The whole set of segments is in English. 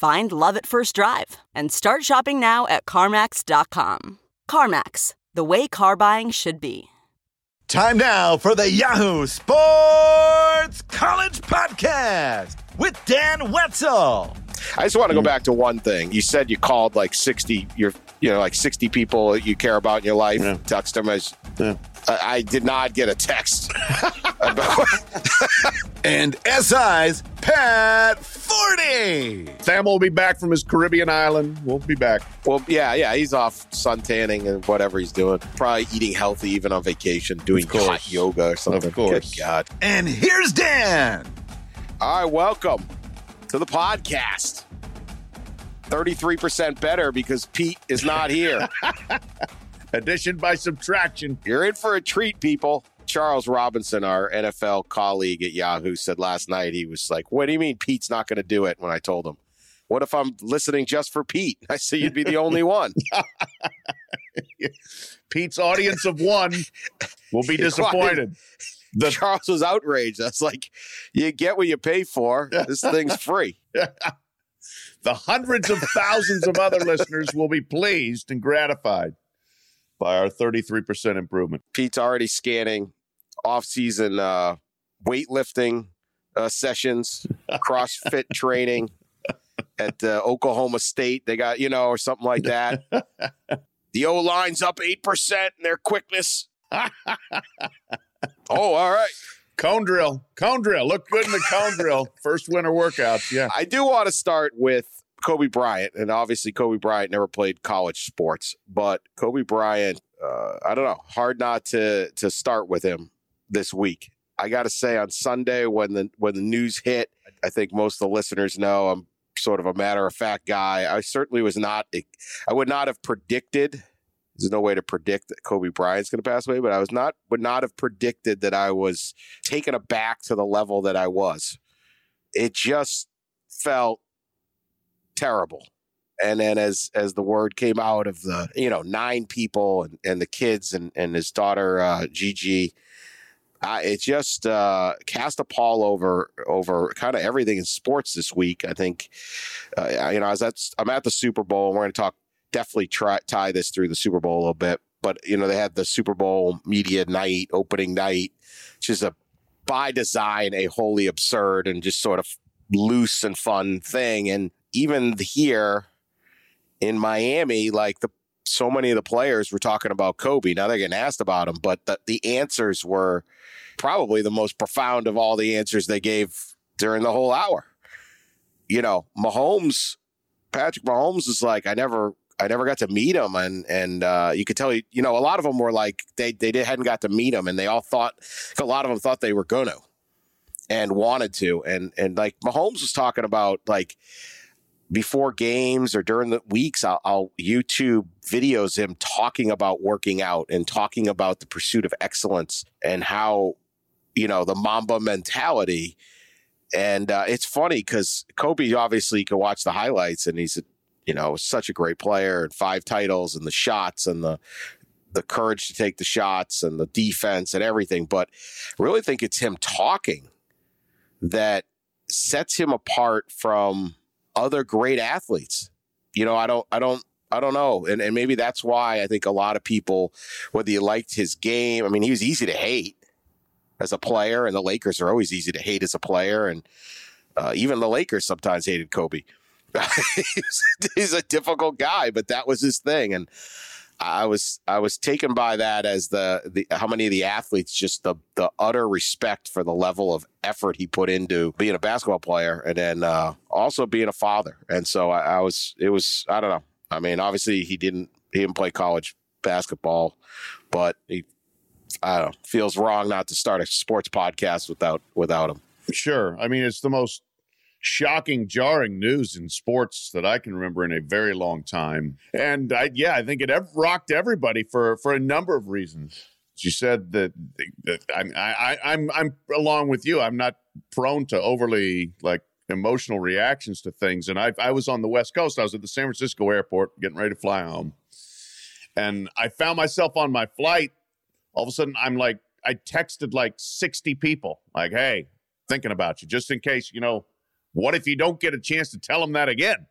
Find love at first drive and start shopping now at CarMax.com. CarMax, the way car buying should be. Time now for the Yahoo Sports College Podcast with Dan Wetzel. I just want to go back to one thing. You said you called like 60, you're, you know, like 60 people you care about in your life. Yeah. Text them as. Yeah. I, I did not get a text. And SI's Pat Forde. Sam will be back from his Caribbean island. We'll be back. well, yeah, yeah, he's off sun tanning and whatever he's doing. Probably eating healthy, even on vacation, doing hot yoga or something. Of course. Good God. And here's Dan. All right, welcome to the podcast. 33% better because Pete is not here. Addition by subtraction. You're in for a treat, people. Charles Robinson, our NFL colleague at Yahoo, said last night he was like, What do you mean Pete's not going to do it? When I told him, What if I'm listening just for Pete? I said, You'd be the only one. Pete's audience of one will be disappointed. The, Charles was outraged. That's like, You get what you pay for. This thing's free. the hundreds of thousands of other listeners will be pleased and gratified by our 33% improvement. Pete's already scanning off season uh, weightlifting uh, sessions, CrossFit training at uh, Oklahoma State. They got, you know, or something like that. the O line's up 8% in their quickness. oh, all right. Cone drill. Cone drill. Look good in the cone drill. First winter workouts. Yeah. I do want to start with Kobe Bryant, and obviously Kobe Bryant never played college sports, but Kobe Bryant, uh, I don't know, hard not to to start with him this week. I got to say, on Sunday when the when the news hit, I think most of the listeners know I'm sort of a matter of fact guy. I certainly was not. I would not have predicted. There's no way to predict that Kobe Bryant's going to pass away, but I was not would not have predicted that I was taken aback to the level that I was. It just felt terrible. And then as as the word came out of the you know nine people and, and the kids and and his daughter uh, Gigi, uh, it just uh, cast a pall over over kind of everything in sports this week. I think uh, you know was at I'm at the Super Bowl and we're going to talk definitely try tie this through the Super Bowl a little bit. But you know they had the Super Bowl media night opening night, which is a by design a wholly absurd and just sort of loose and fun thing. And even here in Miami, like the so many of the players were talking about Kobe. Now they're getting asked about him, but the, the answers were probably the most profound of all the answers they gave during the whole hour. You know, Mahomes, Patrick Mahomes is like, I never I never got to meet him, and and uh, you could tell you know a lot of them were like they they hadn't got to meet him, and they all thought a lot of them thought they were gonna and wanted to, and and like Mahomes was talking about like before games or during the weeks, I'll, I'll YouTube videos him talking about working out and talking about the pursuit of excellence and how you know the Mamba mentality. And uh, it's funny because Kobe obviously can watch the highlights, and he's you know, such a great player and five titles and the shots and the the courage to take the shots and the defense and everything. But I really think it's him talking that sets him apart from other great athletes. You know, I don't I don't I don't know. And and maybe that's why I think a lot of people, whether you liked his game, I mean, he was easy to hate as a player, and the Lakers are always easy to hate as a player, and uh, even the Lakers sometimes hated Kobe he's, he's a difficult guy, but that was his thing, and I was I was taken by that as the the how many of the athletes just the the utter respect for the level of effort he put into being a basketball player and then uh, also being a father. And so I, I was it was I don't know. I mean, obviously he didn't he didn't play college basketball, but he I don't know feels wrong not to start a sports podcast without without him. Sure. I mean, it's the most shocking, jarring news in sports that I can remember in a very long time. And I, yeah, I think it rocked everybody for for a number of reasons. She said that, that I, I, I'm I'm along with you. I'm not prone to overly like emotional reactions to things. And I I was on the West Coast. I was at the San Francisco airport getting ready to fly home, and I found myself on my flight. All of a sudden, I'm like, I texted like 60 people, like, "Hey, thinking about you, just in case you know." What if you don't get a chance to tell him that again?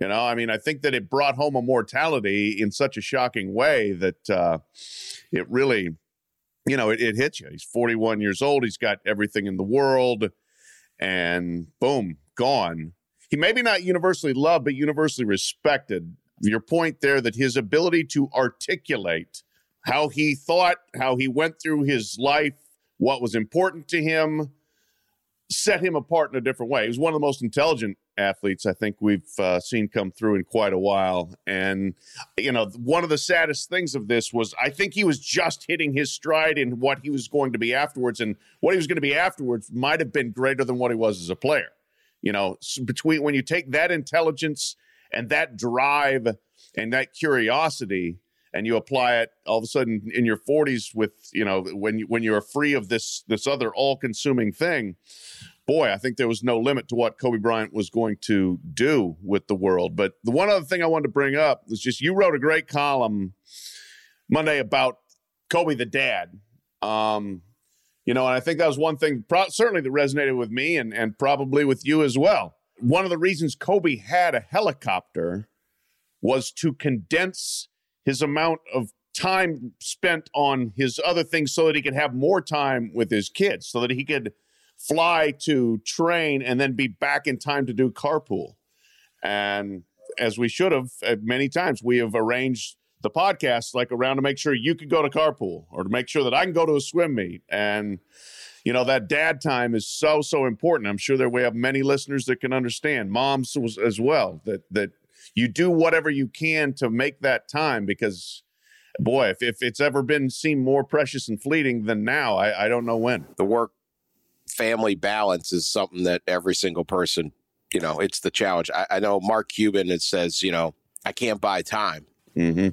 You know, I mean, I think that it brought home a mortality in such a shocking way that uh, it really, you know, it, it hits you. He's 41 years old. He's got everything in the world, and boom, gone. He maybe not universally loved, but universally respected. Your point there that his ability to articulate how he thought, how he went through his life, what was important to him, set him apart in a different way. He was one of the most intelligent athletes I think we've uh, seen come through in quite a while. And, you know, one of the saddest things of this was I think he was just hitting his stride in what he was going to be afterwards. And what he was going to be afterwards might have been greater than what he was as a player. You know, between when you take that intelligence and that drive and that curiosity and you apply it all of a sudden in your 40s with you know when you when you're free of this this other all-consuming thing boy i think there was no limit to what kobe bryant was going to do with the world. But the one other thing i wanted to bring up was just you wrote a great column monday about kobe the dad. Um, you know and i think that was one thing pro- certainly that resonated with me and and probably with you as well. One of the reasons kobe had a helicopter was to condense his amount of time spent on his other things so that he could have more time with his kids, so that he could fly to train and then be back in time to do carpool. And as we should have uh, many times, we have arranged the podcast like around to make sure you could go to carpool or to make sure that I can go to a swim meet. And you know that dad time is so so important. I'm sure that we have many listeners that can understand, moms as well. That that you do whatever you can to make that time because boy, if, if it's ever been seen more precious and fleeting than now, I, I don't know when. The work family balance is something that every single person, you know, it's the challenge. I, I know Mark Cuban it says, you know, I can't buy time. Mm-hmm.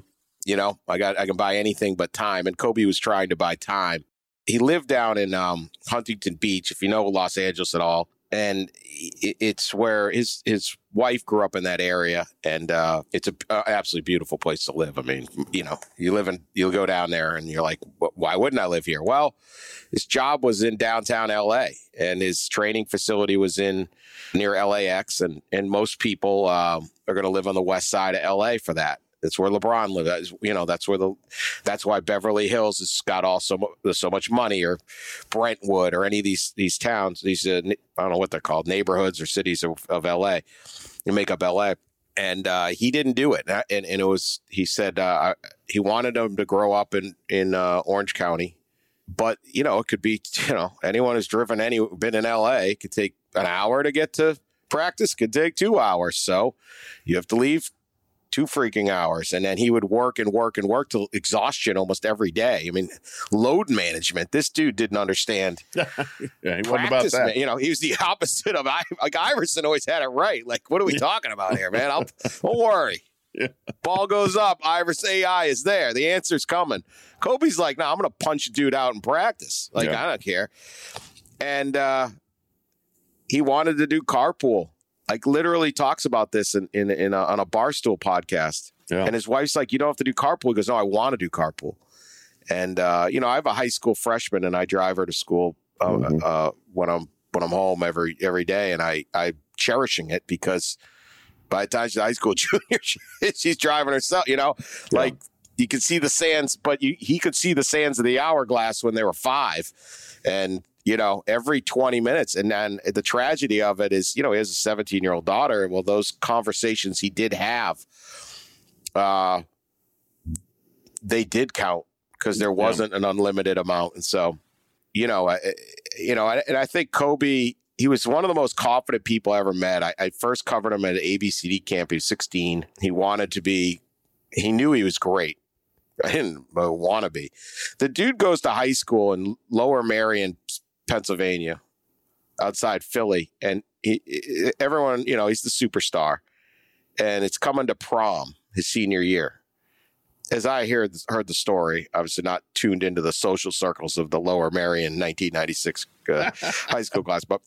You know, I got I can buy anything but time. And Kobe was trying to buy time. He lived down in um, Huntington Beach, if you know Los Angeles at all and it's where his his wife grew up in that area, and uh, it's a, absolutely beautiful place to live. I mean, you know, you live in you go down there, and you're like, why wouldn't I live here? Well, his job was in downtown L.A. and his training facility was in near LAX, and and most people um, are going to live on the west side of L.A. for that. That's where LeBron lives. You know, that's where the that's why Beverly Hills has got all so, so much money, or Brentwood, or any of these these towns, these uh, I don't know what they're called, neighborhoods or cities of, of LA. You make up LA, and uh, he didn't do it. And, and it was he said uh, he wanted him to grow up in in uh, Orange County, but you know it could be you know anyone who's driven any been in LA could take an hour to get to practice could take two hours. So you have to leave two freaking hours. And then he would work and work and work till exhaustion almost every day. I mean, load management. This dude didn't understand. yeah, he wasn't about that. You know, he was the opposite of like Iverson always had it right. Like, what are we talking about here, man? I'll, don't worry. Yeah. Ball goes up. Iverson AI is there. The answer's coming. Kobe's like, no, I'm going to punch a dude out in practice. Like, yeah. I don't care. And uh, he wanted to do carpool like literally talks about this in in, in a, on a barstool podcast. Yeah. And his wife's like, "You don't have to do carpool." He goes, "No, I want to do carpool." And uh, you know, I have a high school freshman, and I drive her to school uh, mm-hmm. uh, when I'm when I'm home every every day, and I I cherishing it because by the time she's high school junior, she's driving herself. You know, yeah. like you could see the sands, but you, he could see the sands of the hourglass when they were five, and you know, every 20 minutes. And then the tragedy of it is, you know, he has a 17 year old daughter. Well, those conversations he did have, uh, they did count because there wasn't an unlimited amount. And so, you know, I, you know, and I think Kobe, he was one of the most confident people I ever met. I, I first covered him at ABCD camp. He was 16. He wanted to be, he knew he was great. I didn't uh, want to be. The dude goes to high school in Lower Merion, Pennsylvania, outside Philly, and he, everyone, you know, he's the superstar, and it's coming to prom his senior year. As I hear heard the story, obviously not tuned into the social circles of the Lower Merion 1996 uh, high school class, but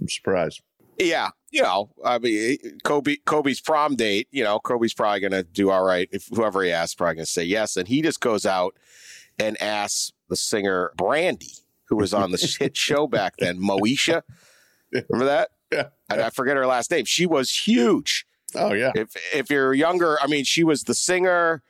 I'm surprised. Yeah, you know, I mean, Kobe Kobe's prom date. You know, Kobe's probably going to do all right. If whoever he asks, probably going to say yes, and he just goes out and asks the singer Brandy, who was on the hit show back then, Moesha. Remember that? Yeah, I, I forget her last name. She was huge. Oh yeah. If if you're younger, I mean, she was the singer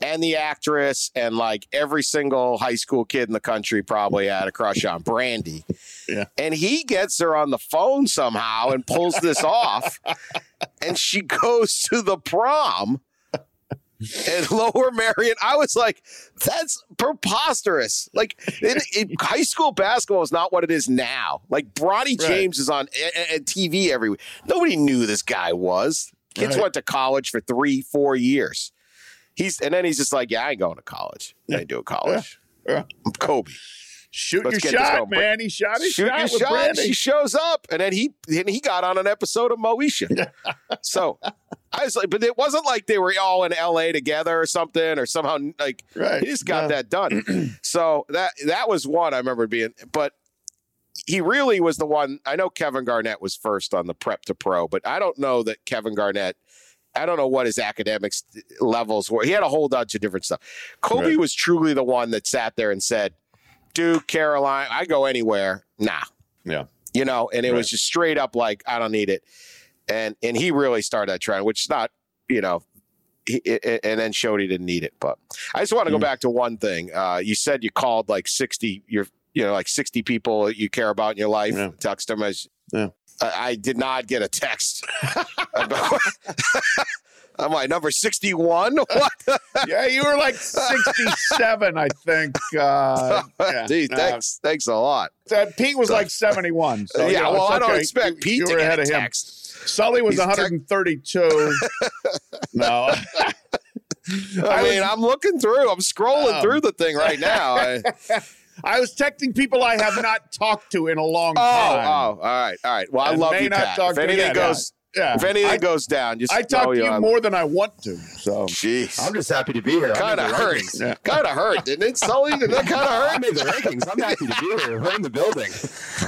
and the actress, and like every single high school kid in the country probably had a crush on Brandy. Yeah. And he gets her on the phone somehow and pulls this off, and she goes to the prom. And Lower Merion. I was like, that's preposterous. Like, in, in high school basketball is not what it is now. Like, Bronny Right. James is on a- a- TV every week. Nobody knew this guy was. Kids Right. went to college for three, four years. He's and then he's just like, yeah, I ain't going to college. I ain't doing college. Yeah. I'm Kobe. Shoot Let's your shot, man. He shot his Shoot shot your with shot. She shows up, and then he and he got on an episode of Moesha. so I was like, but it wasn't like they were all in L.A. together or something, or somehow like Right. he just got No. that done. so that that was one I remember being, but he really was the one. I know Kevin Garnett was first on the prep to pro, but I don't know that Kevin Garnett. I don't know what his academics levels were. He had a whole bunch of different stuff. Kobe Right. was truly the one that sat there and said, Duke, Carolina, I go anywhere. Nah. Yeah. You know, and it Right. was just straight up like, I don't need it. And and he really started that trend, which is not, you know, he, and then showed he didn't need it. But I just want to go Mm. back to one thing. Uh, you said you called like 60, you're, you know, like 60 people that you care about in your life, Yeah. text them as, Yeah. I, I did not get a text. about- I'm like, number 61? What? yeah, you were like 67, I think. Uh, yeah. Dude, Uh, thanks. thanks a lot. that Pete was like 71. So, yeah, you know, well, I don't expect You- Pete you to get ahead of him. text. Sully was He's tech- 132. no. I, I mean, I'm looking through. I'm scrolling Oh. through the thing right now. I- I was texting people I have not talked to in a long oh, time. oh, all right, all right. Well, I love you, not Pat. If to- anything goes, Yeah. if anything I, goes down, just I talk to you I'm- more than I want to. So Jeez, I'm just happy to be here. Kind of the hurt. Yeah. Kind of hurt, didn't it, Sully? Did that kind of hurt? I made the rankings. I'm happy to be here. We're in the building.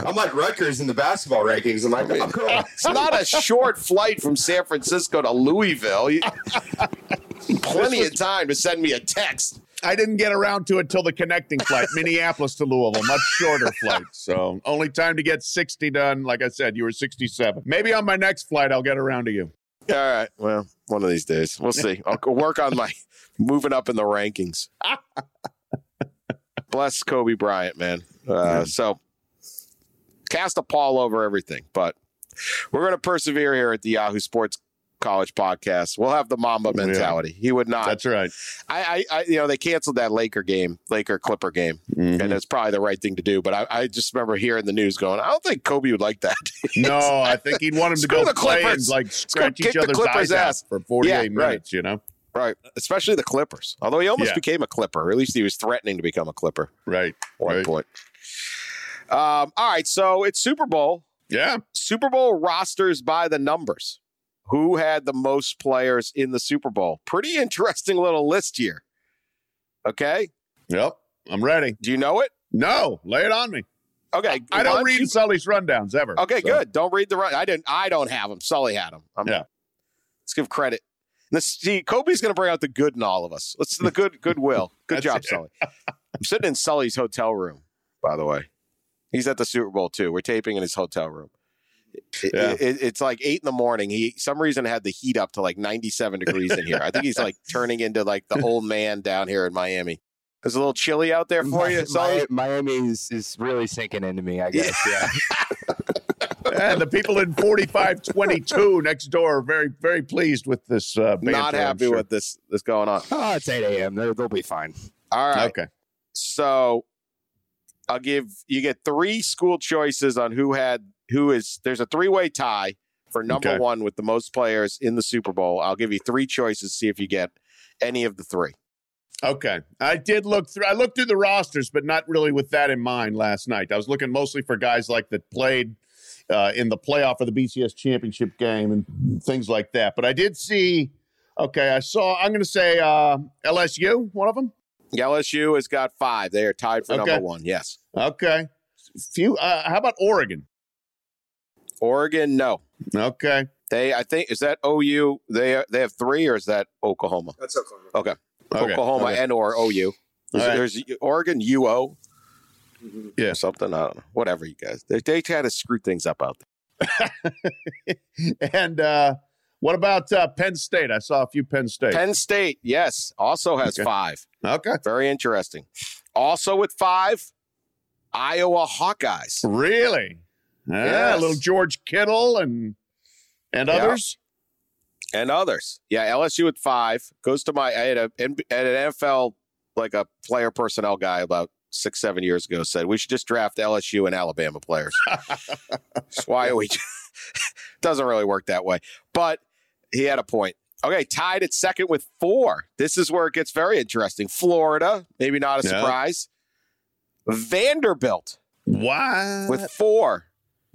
I'm like Rutgers in the basketball rankings. I'm like, oh, cool. It's not a short flight from San Francisco to Louisville. You, plenty of time to send me a text. I didn't get around to it till the connecting flight, Minneapolis to Louisville, much shorter flight. So only time to get 60 done. Like I said, you were 67. Maybe on my next flight, I'll get around to you. All right. Well, one of these days, we'll see. I'll work on my moving up in the rankings. Bless Kobe Bryant, man. Uh, So cast a pall over everything, but we're going to persevere here at the Yahoo Sports College podcast. We'll have the Mamba Yeah. mentality. He would not. That's right. I, I, I, you know, they canceled that Laker game, Laker Clipper game, Mm-hmm. and it's probably the right thing to do. But I, I just remember hearing the news going, I don't think Kobe would like that. No, I think he'd want him to go the play and like scratch each other's eyes ass. out for 48 Yeah, right. minutes, you know? Right. Especially the Clippers. Although he almost Yeah. became a Clipper, or at least he was threatening to become a Clipper Right. one right. point. Um, all right. So it's Super Bowl. Yeah. Super Bowl rosters by the numbers. Who had the most players in the Super Bowl? Pretty interesting little list here. Okay. Yep. I'm ready. Do you know it? No, lay it on me. Okay. I don't read you- Sully's rundowns ever. Okay, so- good. Don't read the run. I didn't. I don't have them. Sully had them. Yeah. Let's give credit. Let's see. Kobe's going to bring out the good in all of us. Let's the good goodwill. Good job, it. Sully. I'm sitting in Sully's hotel room. By the way, he's at the Super Bowl too. We're taping in his hotel room. It- Yeah. it- it's like eight in the morning. He some reason had the heat up to like 97 degrees in here. I think he's like turning into like the old man down here in Miami. It's a little chilly out there for you. Mi- Sully? Miami is, is really sinking into me, I guess. Yeah. and the people in 4522 next door are very, very pleased with this. Uh, banter, Not happy sure. with this this going on. oh, it's 8 a.m. They're, they'll be fine. All right. Okay. So I'll give you get three school choices on who had who is there's a three way tie for number Okay. one with the most players in the Super Bowl. I'll give you three choices, see if you get any of the three. Okay. I did look through I looked through the rosters, but not really with that in mind last night. I was looking mostly for guys like that played uh, in the playoff of the BCS championship game and things like that. But I did see okay, I saw I'm gonna say uh, LSU, one of them. LSU has got five. They are tied for Okay. number one. Yes. Okay. Few uh, how about Oregon? Oregon, no. Okay. They I think is that OU. They they have three or is that Oklahoma? That's Oklahoma. Okay. Okay. Oklahoma Okay. and or OU. There's, All right. there's Oregon UO. Yeah. Something. I don't know. Whatever you guys. They they try to screw things up out there. and uh, what about uh, Penn State? I saw a few Penn State. Penn State, yes, also has Okay. five. okay. Very interesting. Also with five, Iowa Hawkeyes. Really? Yeah, Yes. little George Kittle and and Yeah. others. and others. Yeah, LSU with five goes to my. I had a at an NFL like a player personnel guy about six seven years ago said we should just draft LSU and Alabama players. That's why we doesn't really work that way, but he had a point. Okay, tied at second with four. This is where it gets very interesting. Florida, maybe not a Yeah. surprise. Vanderbilt What? with four.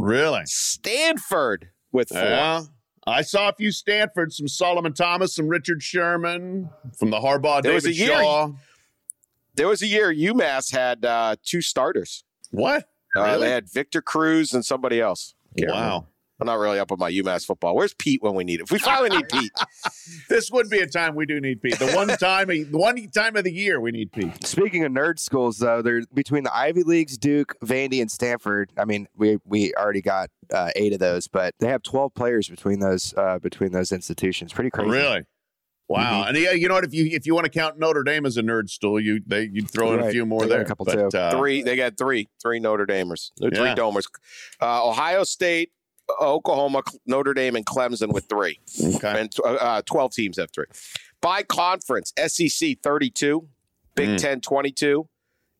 Really? Stanford with four. Yeah. I saw a few Stanford, some Solomon Thomas, some Richard Sherman from the Harbaugh. There was a year- Shaw. There was a year UMass had uh, two starters. What? Uh, Really? They had Victor Cruz and somebody else. Can't remember. Wow. I'm not really up on my UMass football. Where's Pete when we need it? If we finally need Pete, This would be a time we do need Pete. The one time, the one time of the year we need Pete. Speaking of nerd schools, though, they're between the Ivy Leagues, Duke, Vandy, and Stanford. I mean, we we already got uh, eight of those, but they have twelve players between those uh, between those institutions. Pretty crazy. Really? Wow. And yeah, you know what? If you if you want to count Notre Dame as a nerd stool, you they you throw in a few more They got a couple but, too. uh, three. They got three, three Notre Damers, They're three Yeah. Domers. Uh, Ohio State, Oklahoma, Notre Dame, and Clemson with three, Okay. and uh, uh, twelve teams have three. By conference, SEC 32, Big Mm. Ten 22,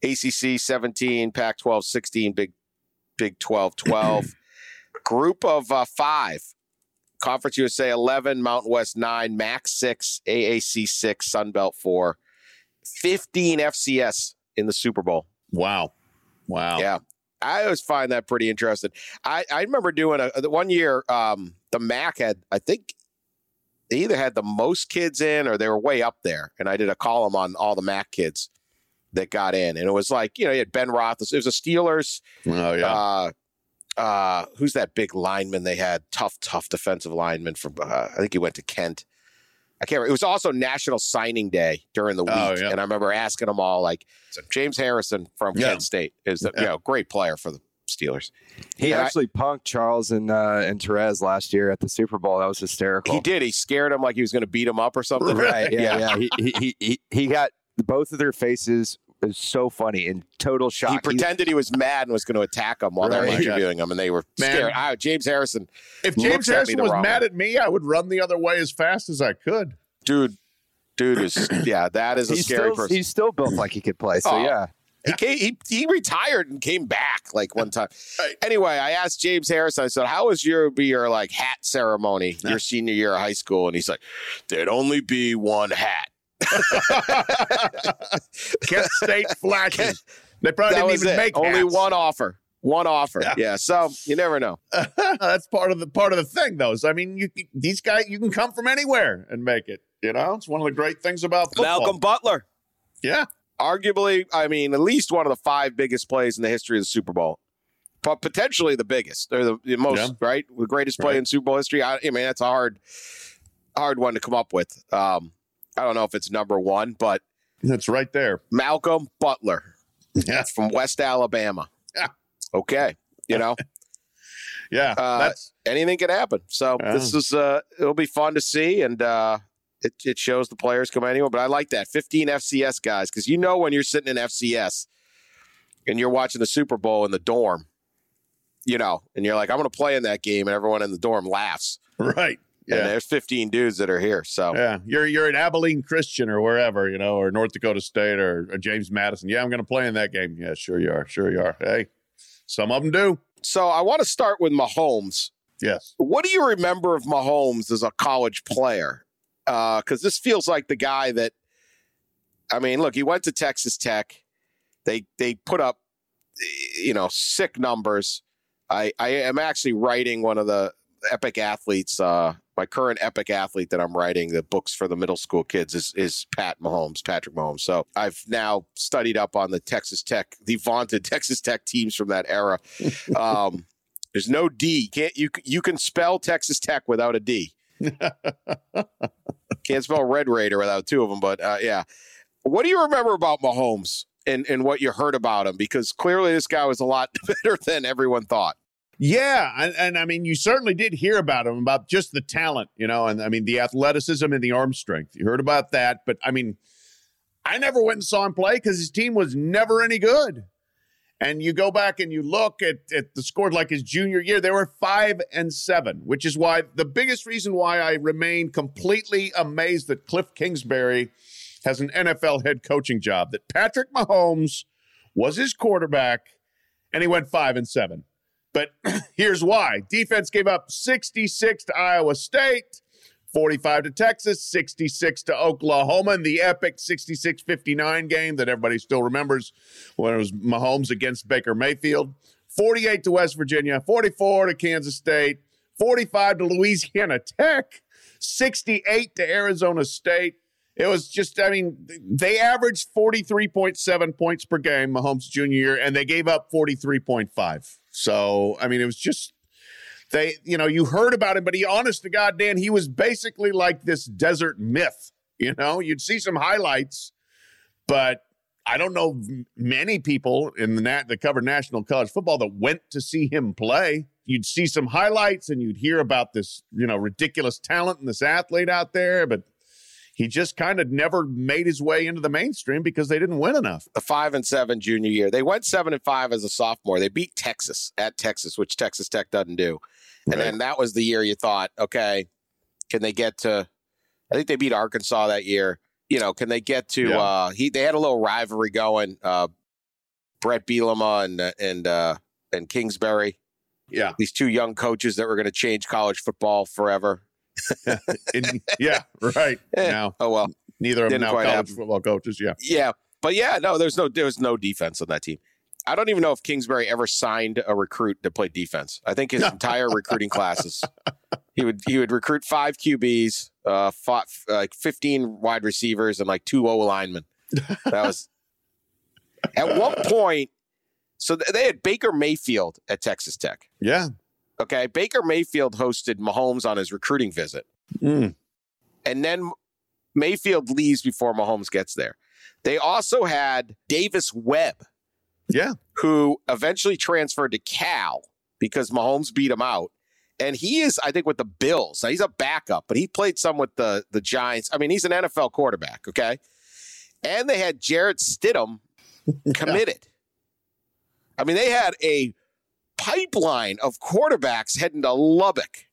ACC 17, Pac-12 16, Big Big 12 12. Group of uh, five. Conference USA 11, Mountain West 9, MAC 6, AAC 6, Sun Belt 4, 15 FCS in the Super Bowl. Wow. Wow. Yeah. I always find that pretty interesting. I, I remember doing a the one year um, the MAC had I think they either had the most kids in or they were way up there, and I did a column on all the MAC kids that got in, and it was like you know you had Ben Roth. It was a Steelers. Oh yeah. Uh, uh, who's that big lineman they had? Tough, tough defensive lineman from. Uh, I think he went to Kent. I can't. remember. It was also National Signing Day during the week, Oh, yeah. and I remember asking them all like, James Harrison from Yeah. Kent State is the you know great player for the Steelers. He And I- actually punked Charles and uh, and Terez last year at the Super Bowl. That was hysterical. He did. He scared him like he was going to beat him up or something. Right? Yeah, Yeah. yeah. He, he, he, he he got both of their faces. It was so funny in total shock. He pretended he was mad and was going to attack him while they were interviewing him, and they were Man. scared. Ah, James Harrison, if James Harrison was mad way. at me, I would run the other way as fast as I could. dude, dude is yeah, that is a he's scary still, person. he's still built like he could play. So Oh. yeah, He came, he he retired and came back like one time. Right. Anyway, I asked James Harrison. I said, "How was your be your like hat ceremony your senior year of high school?" And he's like, "There'd only be one hat." Kent State flashes. They probably that didn't even it. make only hats. one offer. One offer. Yeah. Yeah. So you never know. That's part of the part of the thing, though. is, I mean, you these guys you can come from anywhere and make it. You know, it's one of the great things about football. Malcolm Butler, Yeah, arguably, I mean, at least one of the five biggest plays in the history of the Super Bowl. Potentially the biggest or the, the most, Yeah. right? The greatest play Right. in Super Bowl history. I, I mean, that's a hard, hard one to come up with. Um, I don't know if it's number one, but it's right there. Malcolm Butler Yeah, from West Alabama. Yeah. Okay. You know, yeah. Uh, that's anything can happen. So Yeah. this is uh it'll be fun to see and uh It, it shows the players come anywhere, but I like that 15 FCS guys because you know when you're sitting in FCS and you're watching the Super Bowl in the dorm, you know, and you're like, I'm going to play in that game, and everyone in the dorm laughs. Right. And Yeah. there's 15 dudes that are here. So Yeah. You're you're at Abilene Christian or wherever, you know, or North Dakota State or, or James Madison. Yeah, I'm going to play in that game. Yeah, sure you are. Sure you are. Hey, some of them do. so I want to start with Mahomes. Yes. What do you remember of Mahomes as a college player? Because this feels like the guy that, I mean, look, he went to Texas Tech. They they put up, you know, sick numbers. I I am actually writing one of the epic athletes. Uh, my current epic athlete that I'm writing the books for the middle school kids is is Pat Mahomes, Patrick Mahomes. So I've now studied up on the Texas Tech, the vaunted Texas Tech teams from that era. Um, there's no D. Can't you? You can spell Texas Tech without a D. Can't spell Red Raider without two of them. But uh, yeah, what do you remember about Mahomes and and what you heard about him? Because clearly this guy was a lot better than everyone thought. Yeah, and, and I mean, you certainly did hear about him, about just the talent, you know, and I mean, the athleticism and the arm strength. You heard about that, but I mean, I never went and saw him play because his team was never any good. And you go back and you look at, at the score like his junior year, they were five and seven, which is why the biggest reason why I remain completely amazed that Cliff Kingsbury has an NFL head coaching job. That Patrick Mahomes was his quarterback and he went five and seven. But here's why defense gave up 66 to Iowa State, 45 to Texas, 66 to Oklahoma, in the epic 66 59 game that everybody still remembers when it was Mahomes against Baker Mayfield, 48 to West Virginia, 44 to Kansas State, 45 to Louisiana Tech, 68 to Arizona State. It was just, I mean, they averaged 43.7 points per game, Mahomes' junior year, and they gave up 43.5. So, I mean, it was just, they, you know, you heard about him, but he, honest to God, Dan, he was basically like this desert myth. You know, you'd see some highlights, but I don't know many people in the nat that covered national college football that went to see him play. You'd see some highlights and you'd hear about this, you know, ridiculous talent and this athlete out there, but he just kind of never made his way into the mainstream because they didn't win enough. The five and seven junior year, they went seven and five as a sophomore. They beat Texas at Texas, which Texas Tech doesn't do. And Right. then that was the year you thought, okay, can they get to? I think they beat Arkansas that year. You know, can they get to? Yeah. uh He they had a little rivalry going. Uh Bret Bielema and uh, and uh and Kingsbury, Yeah. these two young coaches that were going to change college football forever. In- yeah, right. Eh, Now, oh well, neither of them now college happen. football coaches. Yeah. Yeah, but yeah, no, there's no there was no defense on that team. I don't even know if Kingsbury ever signed a recruit to play defense. I think his entire recruiting classes, he would he would recruit five QBs, uh, fought, like fifteen wide receivers, and like two O linemen. That was at one point. So they had Baker Mayfield at Texas Tech. Yeah. Okay, Baker Mayfield hosted Mahomes on his recruiting visit Mm. and then Mayfield leaves before Mahomes gets there. They also had Davis Webb, Yeah. who eventually transferred to Cal because Mahomes beat him out. And he is, I think, with the Bills. Now, he's a backup, but he played some with the, the Giants. I mean, he's an NFL quarterback, okay? And they had Jarrett Stidham committed. I mean, they had a pipeline of quarterbacks heading to Lubbock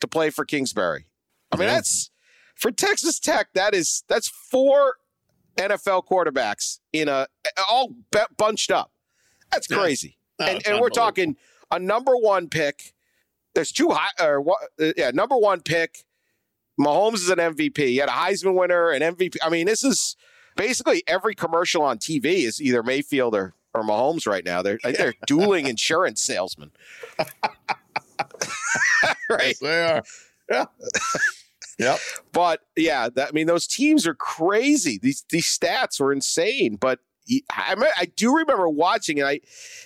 to play for Kingsbury. I mean, Yeah. that's for Texas Tech. That is that's four NFL quarterbacks in a all b- bunched up. That's Yeah. crazy. Oh, and and we're talking a number one pick. There's two high or what? Uh, yeah, number one pick. Mahomes is an MVP. He had a Heisman winner, an MVP. I mean, this is basically every commercial on TV is either Mayfield or, or Mahomes right now. They're they're dueling insurance salesmen. right. Yes, they are. Yeah. yep. But yeah, that, I mean, those teams are crazy. These these stats were insane. But I I do remember watching it. I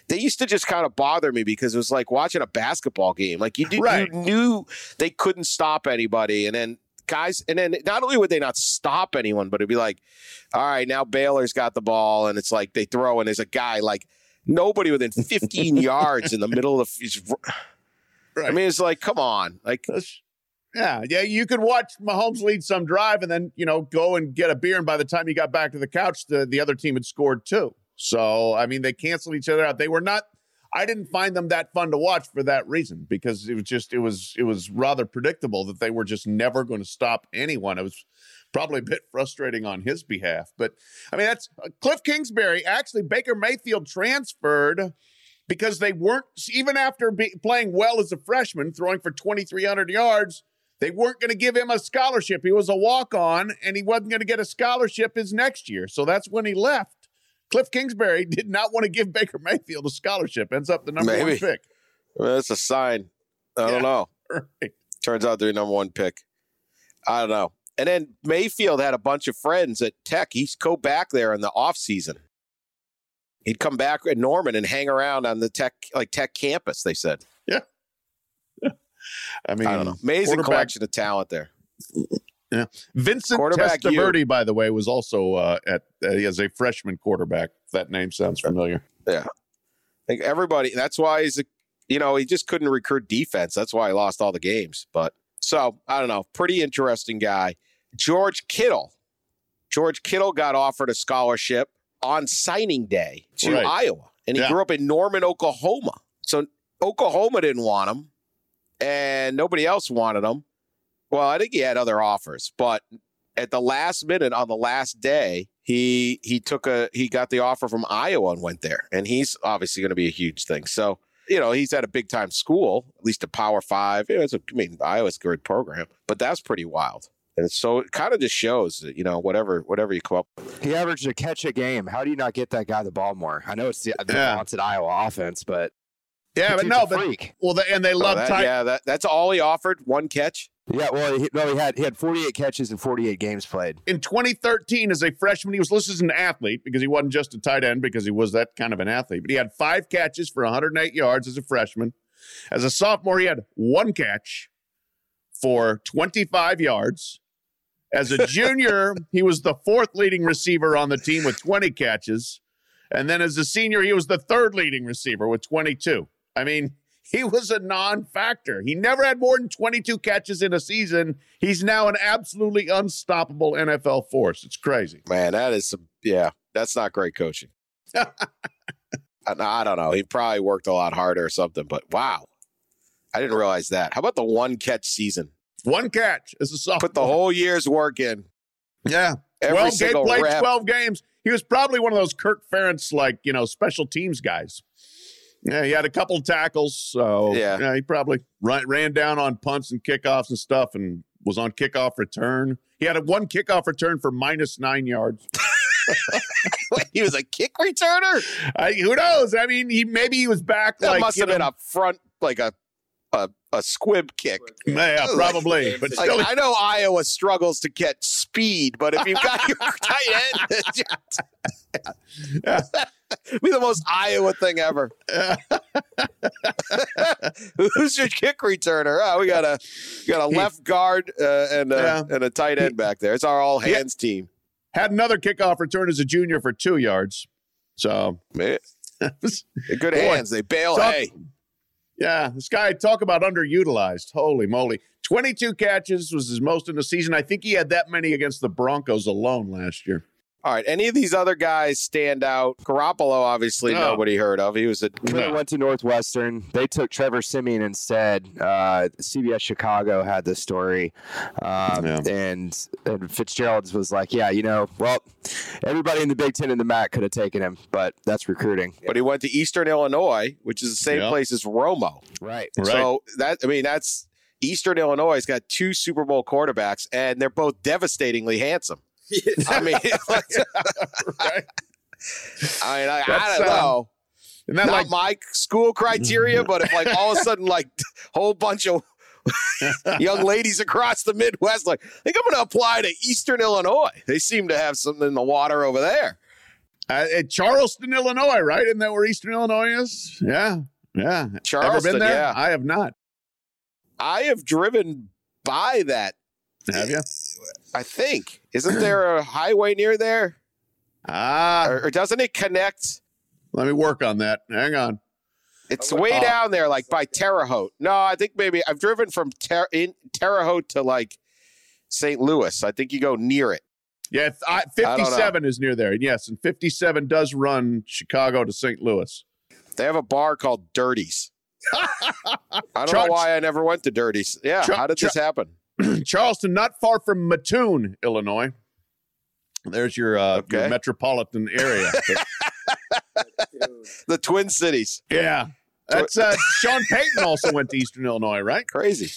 they used to just kind of bother me because it was like watching a basketball game. Like you did, Right. you knew they couldn't stop anybody, and then guys, and then not only would they not stop anyone, but it'd be like, all right, now Baylor's got the ball, and it's like they throw, and there's a guy like nobody within 15 yards in the middle of. He's, Right. I mean, it's like, come on, like That's- Yeah, yeah. You could watch Mahomes lead some drive and then you know go and get a beer, and by the time you got back to the couch, the the other team had scored too. So I mean, they canceled each other out. They were not. I didn't find them that fun to watch for that reason because it was just it was it was rather predictable that they were just never going to stop anyone. It was probably a bit frustrating on his behalf, but I mean that's uh, Cliff Kingsbury. Actually, Baker Mayfield transferred because they weren't even after be, playing well as a freshman, throwing for twenty three hundred yards. They weren't going to give him a scholarship. He was a walk on, and he wasn't going to get a scholarship his next year. So that's when he left. Cliff Kingsbury did not want to give Baker Mayfield a scholarship. Ends up the number Maybe. one pick. Well, that's a sign. I Yeah. don't know. Right. Turns out they're number one pick. I don't know. And then Mayfield had a bunch of friends at Tech. He'd go back there in the off season. He'd come back at Norman and hang around on the Tech like Tech campus. They said. Yeah. I mean, I. Amazing collection of talent there. Vincent Quarterback you. Testaverde, by the way, was also uh, at uh, as a freshman quarterback. That name sounds familiar. Yeah, like everybody. That's why he's a, you know he just couldn't recruit defense. That's why he lost all the games. But so I don't know. Pretty interesting guy. George Kittle. George Kittle got offered a scholarship on signing day to Right. Iowa, and he Yeah. grew up in Norman, Oklahoma. So Oklahoma didn't want him, and nobody else wanted him. Well, I think he had other offers, but at the last minute on the last day, he he took a he got the offer from Iowa and went there, and he's obviously going to be a huge thing. So you know he's at a big time school, at least a Power Five. You know, it's a, I mean Iowa's a great program, but that's pretty wild. And so it kind of just shows that you know whatever whatever you come up. with. He averaged a catch a game. How do you not get that guy the ball more? I know it's the, the Yeah. vaunted Iowa offense, but Yeah, but no, but freak. well, the, and they So love that- tight. yeah, that, that's all he offered. One catch. Yeah, well, he, no, he had he had 48 catches and 48 games played. in 2013 as a freshman. He was listed as an athlete because he wasn't just a tight end because he was that kind of an athlete. But he had five catches for 108 yards as a freshman. As a sophomore, he had one catch for 25 yards. As a junior, he was the fourth leading receiver on the team with 20 catches. And then as a senior, he was the third leading receiver with 22. I mean, he was a non factor. He never had more than 22 catches in a season. He's now an absolutely unstoppable NFL force. It's crazy. Man, that is some yeah. That's not great coaching. I, don't know. He probably worked a lot harder or something. But wow, I didn't realize that. How about the one catch season? One catch is a sophomore. Put the whole year's work in. yeah. Every 12 game, single played rep. 12 games. He was probably one of those Kirk Ferentz, like, you know, special teams guys. Yeah, he had a couple tackles. So, Yeah. he probably ran, ran down on punts and kickoffs and stuff and was on kickoff return. He had a one kickoff return for minus nine yards. Wait, he was a kick returner. I, who knows? I mean, he maybe he was back That like must have been a front, like a a, a squib kick. yeah, probably, but Like, still, I know Iowa struggles to get speed, but if you've got your tight end, be the most Iowa thing ever. Who's your kick returner? Oh, we got a we got a left guard uh, and a, Yeah. and a tight end back there. It's our all hands team. had another kickoff return as a junior for two yards. So, Man, good Boy, hands. They bail talk- hay. yeah, this guy talk about underutilized. Holy moly. 22 catches was his most in the season. I think he had that many against the Broncos alone last year. All right. Any of these other guys stand out? Garoppolo, obviously, No. nobody heard of. He was a Could No. went to Northwestern. They took Trevor Siemian instead. Uh, CBS Chicago had this story, um, Yeah. and and Fitzgerald was like, "Yeah, you know, well, everybody in the Big Ten and the MAC could have taken him, but that's recruiting, but he went to Eastern Illinois, which is the same Yeah. place as Romo. right?" Right. So that I mean, that's Eastern Illinois has got two Super Bowl quarterbacks, and they're both devastatingly handsome. I mean, right? I mean, I, I don't um, know. And that Not like my school criteria, but if like all of a sudden like whole bunch of young ladies across the Midwest, like I think I'm going to apply to Eastern Illinois. They seem to have something in the water over there. uh, at Charleston, Illinois, right? Isn't that where Eastern Illinois is? Yeah. Yeah. Charleston, Ever been there? yeah. I have not. I have driven by that. Have you? I think isn't there a highway near there, Ah, or, or doesn't it connect? let me work on that. Hang on. It's way Oh. down there, like by Terre Haute. No, I think maybe I've driven from Ter- in Terre Haute to like St. Louis. I think you go near it. Yeah, I, don't know. 57 is near there. Yes, and 57 does run Chicago to St. Louis. They have a bar called Dirties. I don't know why I never went to Dirties. Yeah, Char- how did this happen? Charleston, not far from Mattoon, Illinois. There's your, uh, your metropolitan area. The Twin Cities. yeah. That's uh, Sean Payton also went to Eastern Illinois, right? Crazy,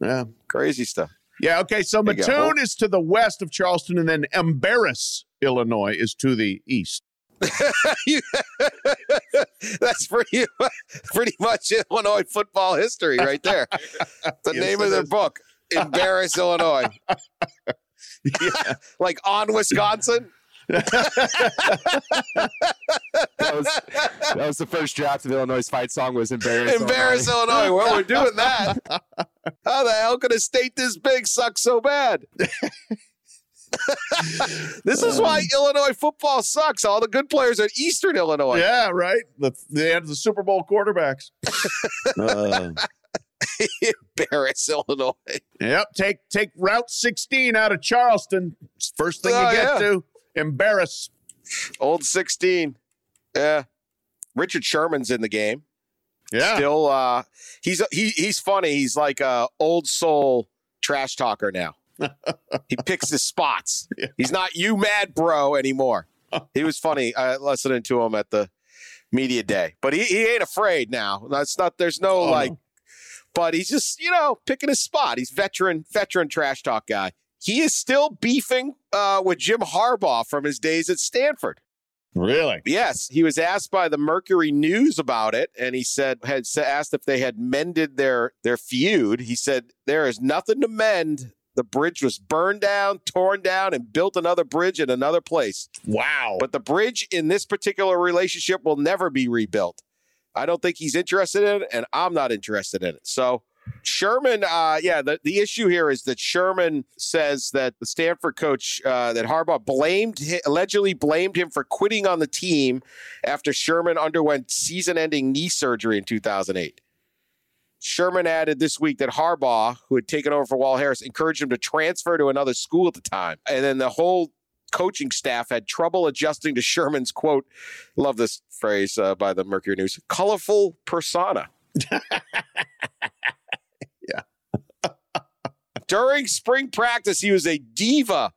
Yeah. crazy stuff. Yeah. Okay. So There you go. Mattoon is to the west of Charleston, and then Embarrass, Illinois, is to the east. That's pretty, pretty much Illinois football history right there. The Yes, name of their is. book, Embarrass Illinois. like on Wisconsin. That was, that was the first draft of Illinois fight song was embarrassing. Embarrass Illinois. Well, we're doing that. How the hell could a state this big suck so bad? this is why Illinois football sucks. All the good players are Eastern Illinois. Yeah. Right. The, they had the Super Bowl quarterbacks. Uh, Embarrass Illinois. Yep. Take take Route 16 out of Charleston. First thing Oh, you get yeah. to. Embarrass. Old 16. Yeah. Richard Sherman's in the game. Yeah. Still uh he's he he's funny. He's like a old soul trash talker now. he picks his spots. Yeah. He's not you mad bro anymore. He was funny uh, listening to him at the media day. But he, he ain't afraid now. That's not there's no Oh, like but he's just, you know, picking his spot. He's veteran veteran trash talk guy. He is still beefing uh, with Jim Harbaugh from his days at Stanford. Really? Yes, he was asked by the Mercury News about it, and he said had asked if they had mended their their feud. He said there is nothing to mend. The bridge was burned down, torn down, and built another bridge in another place. Wow. But the bridge in this particular relationship will never be rebuilt. I don't think he's interested in it, and I'm not interested in it. So Sherman, uh, yeah, the, the issue here is that Sherman says that the Stanford coach, uh, that Harbaugh blamed, allegedly blamed him for quitting on the team after Sherman underwent season ending knee surgery in 2008. Sherman added this week that Harbaugh, who had taken over for Walt Harris, encouraged him to transfer to another school at the time. And then the whole coaching staff had trouble adjusting to Sherman's quote, love this phrase uh, by the Mercury News, colorful persona. Yeah. During spring practice, he was a diva,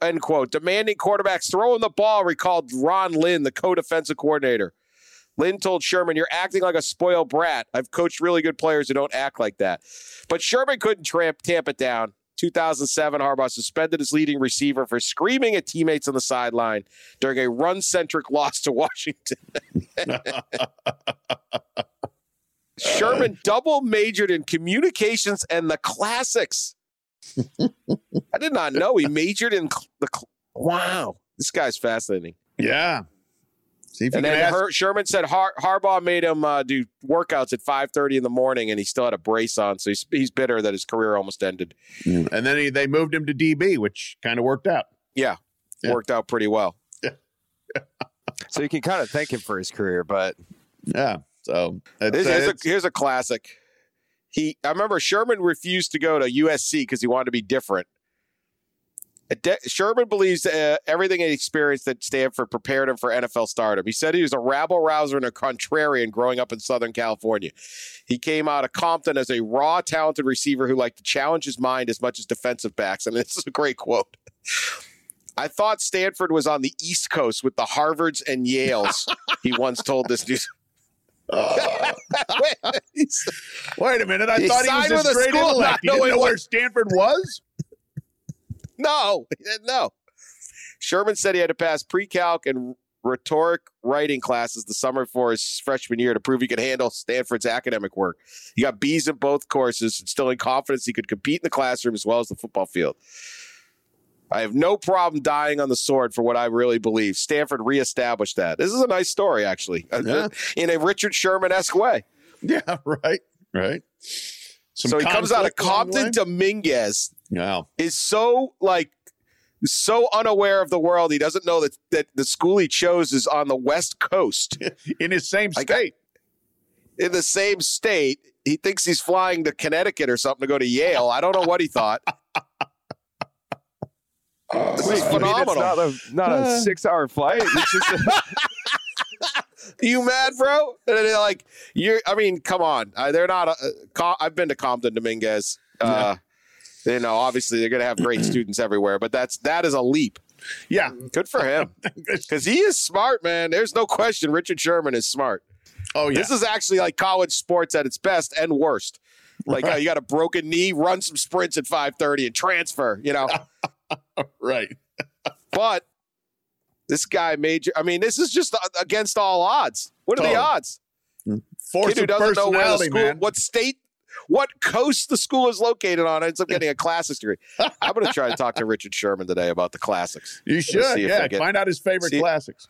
end quote, demanding quarterbacks throw him the ball, recalled Ron Lynn, the co defensive coordinator. Lynn told Sherman, You're acting like a spoiled brat. I've coached really good players who don't act like that. But Sherman couldn't tramp, tamp it down. 2007, Harbaugh suspended his leading receiver for screaming at teammates on the sideline during a run centric loss to Washington. Sherman double majored in communications and the classics. I did not know he majored in the. Cl- wow, this guy's fascinating. yeah. See if you And can then ask. Her- Sherman said Har- Harbaugh made him uh, do workouts at five thirty in the morning, and he still had a brace on, so he's he's bitter that his career almost ended. and then he, they moved him to DB, which kind of worked out. Yeah, Yeah. worked out pretty well. So you can kind of thank him for his career, but Yeah. So it's, Here's, uh, here's, a, here's a classic. He, I remember Sherman refused to go to USC because he wanted to be different. De- Sherman believes uh, everything he experienced at Stanford prepared him for NFL stardom. He said he was a rabble rouser and a contrarian growing up in Southern California. He came out of Compton as a raw, talented receiver who liked to challenge his mind as much as defensive backs. And this is a great quote. I thought Stanford was on the East Coast with the Harvards and Yales. he once told this news. He's- wait a minute. I He thought he was this a great school intellect. not didn't knowing know where Stanford was? No, no. Sherman said he had to pass pre-calc and rhetoric writing classes the summer before his freshman year to prove he could handle Stanford's academic work. He got B's in both courses, instilling confidence he could compete in the classroom as well as the football field. I have no problem dying on the sword for what I really believe. Stanford reestablished that. This is a nice story, actually, Yeah. in a Richard Sherman esque way. Yeah. Right. Right. Some so he comes out of conflict along the Compton Dominguez, way? Wow. is so like so unaware of the world he doesn't know that that the school he chose is on the west coast In his same I got- state. in the same state. He thinks he's flying to Connecticut or something to go to Yale. I don't know what he thought. This Wait, is you mean it's phenomenal. not a, not a uh. six hour flight. It's just a, you mad, bro? And they're like, you're. I mean, come on. Uh, they're not. Uh, I've been to Compton Dominguez. Uh, You know, obviously they're going to have great students everywhere, but that's that is a leap. Yeah. Good for him because he is smart, man. There's no question. Richard Sherman is smart. Oh yeah. This is actually like college sports at its best and worst. Like uh, you got a broken knee, run some sprints at 5:30 and transfer. You know, right. but this guy major. I mean, this is just uh, against all odds. What are the odds? Force kid who doesn't know where the school, man. what state, what coast the school is located on, ends up getting a classics degree. I'm going to try to talk to Richard Sherman today about the classics. You should. see Yeah. Get- Find out his favorite See- classics.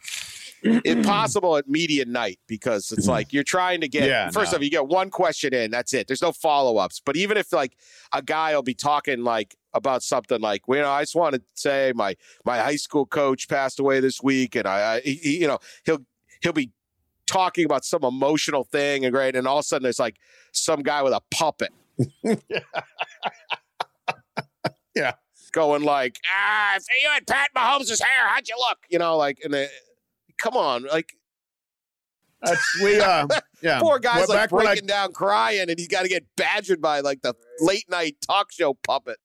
Impossible at media night because it's like you're trying to get. Yeah, first no. off, you get one question in. That's it. There's no follow ups. But even if like a guy will be talking like about something like, well, you know, I just want to say my my high school coach passed away this week, and I, I he, he- you know, he'll he'll be talking about some emotional thing and great, and all of a sudden there's like some guy with a puppet. Yeah. Going like, ah, if you had Pat Mahomes' hair, how'd you look? You know, like, and the, come on, like, That's we. Uh, yeah. poor guy's Well, like back when I- breaking down crying, and he's got to get badgered by like the late night talk show puppet.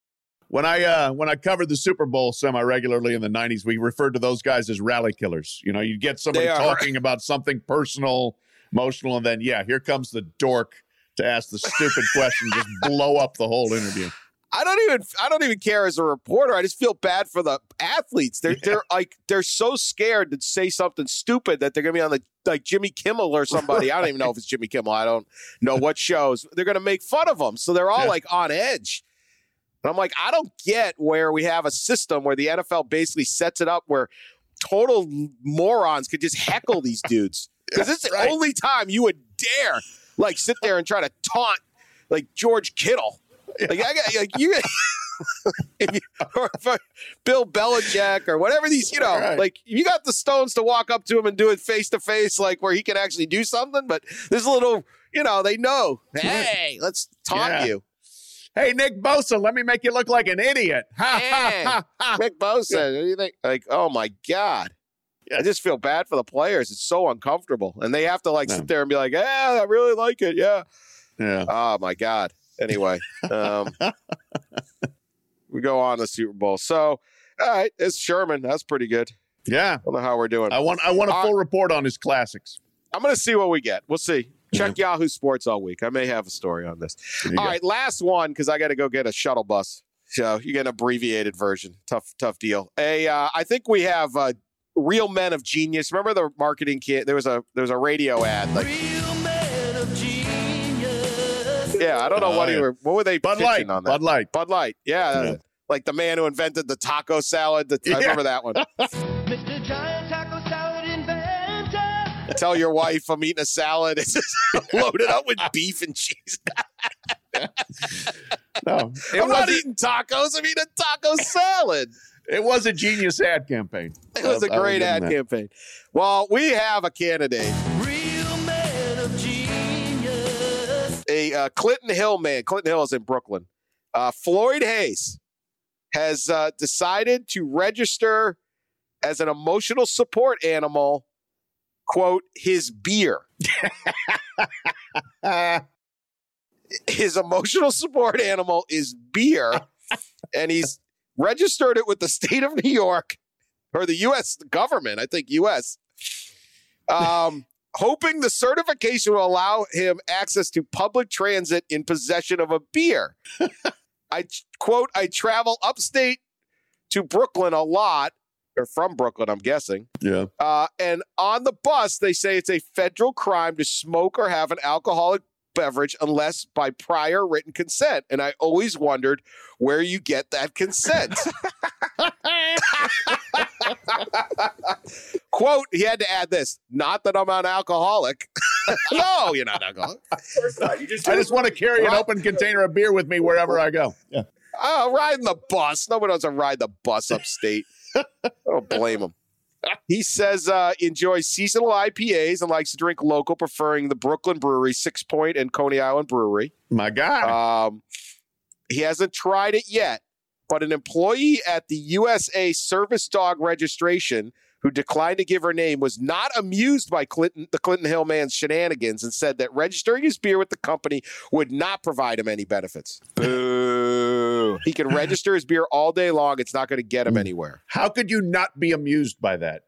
When I uh, when I covered the Super Bowl semi regularly in the '90s, we referred to those guys as rally killers. You know, you get somebody They are. talking about something personal, emotional, and then yeah, here comes the dork to ask the stupid question, just blow up the whole interview. I don't even I don't even care as a reporter. I just feel bad for the athletes. They're they're like they're so scared to say something stupid that they're gonna be on the like Jimmy Kimmel or somebody. I don't even know if it's Jimmy Kimmel. I don't know what shows. They're gonna make fun of them. So they're all Yeah. like on edge. And I'm like, I don't get where we have a system where the NFL basically sets it up where total morons could just heckle these dudes. Because it's the Right. only time you would dare like sit there and try to taunt like George Kittle. Like I got like you, if you or if I- Bill Belichick or whatever these you know Right. like you got the stones to walk up to him and do it face to face like where he can actually do something. But this little you know they know hey let's taunt Yeah. you. Hey, Nick Bosa, let me make you look like an idiot. Ha Hey, ha ha. Rick Bosa, what do you think? Like oh my god. Yeah. I just feel bad for the players. It's so uncomfortable, and they have to like No. sit there and be like, "Yeah, I really like it." Yeah, Yeah. Oh my God. Anyway, um, we go on to the Super Bowl. So, all right, it's Sherman. That's pretty good. Yeah. I don't know how we're doing. I want I want a Uh, full report on his classics. I'm going to see what we get. We'll see. Check Yahoo Sports all week. I may have a story on this. All go. right, last one because I got to go get a shuttle bus. So you get an abbreviated version. Tough, tough deal. A, uh, I think we have uh, real men of genius. Remember the marketing kit? There was a there was a radio ad. Like, yeah, I don't know Oh, what he were. What were they Bud pitching Light. on that? Bud Light. Bud Light. Yeah. Yeah. Like the man who invented the taco salad. The, I remember that one. Mr. Giant Taco Salad Inventor. Tell your wife I'm eating a salad. It's loaded up with beef and cheese. No, it I'm not eating tacos. I'm eating a taco salad. it was a genius ad campaign. It was a I'll- I'll great ad that. campaign. Well, we have a candidate, uh, Clinton Hill man. Clinton Hill is in Brooklyn. Uh, Floyd Hayes has uh, decided to register as an emotional support animal. Quote his beer. His emotional support animal is beer, and he's registered it with the state of New York or the U.S. government. I think U.S. Um, hoping the certification will allow him access to public transit in possession of a beer. I quote: I travel upstate to Brooklyn a lot, or from Brooklyn, I'm guessing. yeah. Uh, and on the bus, they say it's a federal crime to smoke or have an alcoholic beverage unless by prior written consent. And I always wondered where you get that consent. Quote, he had to add this not that I'm an alcoholic. no, you're not alcoholic. I just want to carry an open container of beer with me wherever I go. Yeah. Oh, riding the bus. Nobody wants to ride the bus upstate. I don't blame him. He says uh, enjoys seasonal IPAs and likes to drink local, preferring the Brooklyn Brewery, Sixpoint, and Coney Island Brewery. My God. Um, he hasn't tried it yet, but an employee at the USA Service Dog Registration who declined to give her name was not amused by Clinton, the Clinton Hill man's shenanigans and said that registering his beer with the company would not provide him any benefits. Boo. He can register his beer all day long. It's not going to get him hmm. anywhere. How could you not be amused by that?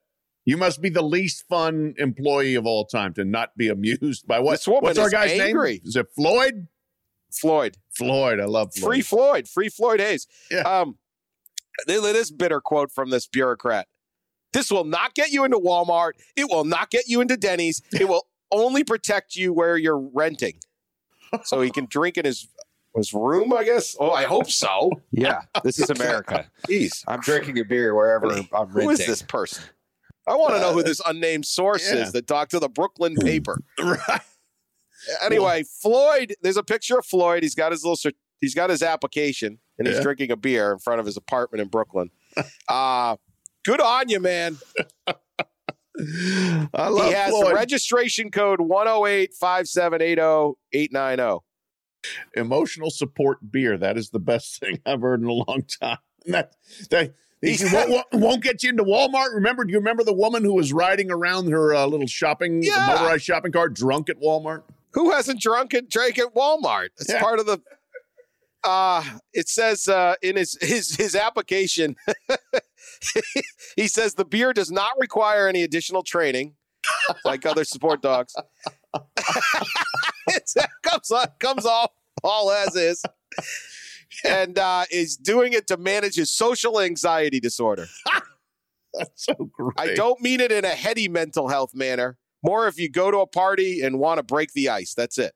You must be the least fun employee of all time to not be amused by what? This woman What's our guy's angry. name? Is it Floyd? Floyd. Floyd. I love Floyd. Free Floyd. Free Floyd Hayes. Yeah. Um, this bitter quote from this bureaucrat. This will not get you into Walmart. It will not get you into Denny's. It will only protect you where you're renting. So he can drink in his his room, I guess. Oh, I hope so. Yeah, this is America. Jeez. I'm drinking a beer wherever I'm renting. Who is this person? I want to know who this unnamed source yeah. is that talked to the Brooklyn paper. Right. Anyway, Floyd, there's a picture of Floyd. He's got his little he's got his application and he's Yeah. drinking a beer in front of his apartment in Brooklyn. Uh good on you, man. I love he has the Floyd. registration code 108-5780-890. Emotional support beer. That is the best thing I've heard in a long time. And That, that, he He's- won't, won't- won't get you into Walmart. Remember? Do you remember the woman who was riding around her uh, little shopping, Yeah. motorized shopping cart, drunk at Walmart? Who hasn't drunk and drank at Walmart? It's Yeah. part of the uh it says uh in his his his application he says the beer does not require any additional training like other support dogs. it comes on, comes all all as is. And uh, is doing it to manage his social anxiety disorder. That's so great. I don't mean it in a heady mental health manner. More if you go to a party and want to break the ice. That's it.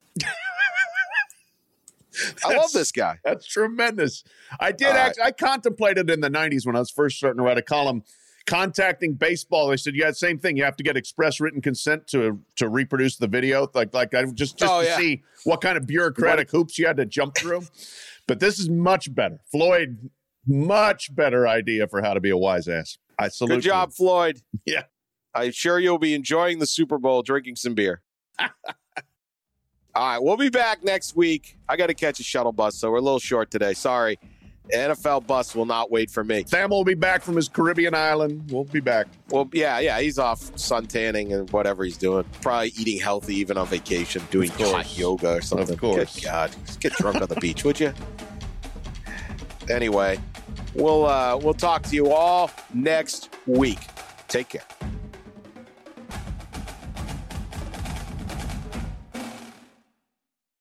I love this guy. That's tremendous. I did act, I contemplated in the 90s when I was first starting to write a column contacting baseball. They said, yeah, same thing. You have to get express written consent to to reproduce the video. Like, like I just, just Oh, to yeah. see what kind of bureaucratic hoops you had to jump through. but this is much better. Floyd, much better idea for how to be a wise ass. I salute Good job, you. Floyd. Yeah. I'm sure you'll be enjoying the Super Bowl drinking some beer. All right, we'll be back next week. I got to catch a shuttle bus, so we're a little short today. Sorry. The NFL bus will not wait for me. Sam will be back from his Caribbean island. We'll be back. Well, yeah, yeah, he's off sun tanning and whatever he's doing. Probably eating healthy, even on vacation, doing hot yoga or something. course. Good God, just get drunk on the beach, would you? Anyway, we'll uh, we'll talk to you all next week. Take care.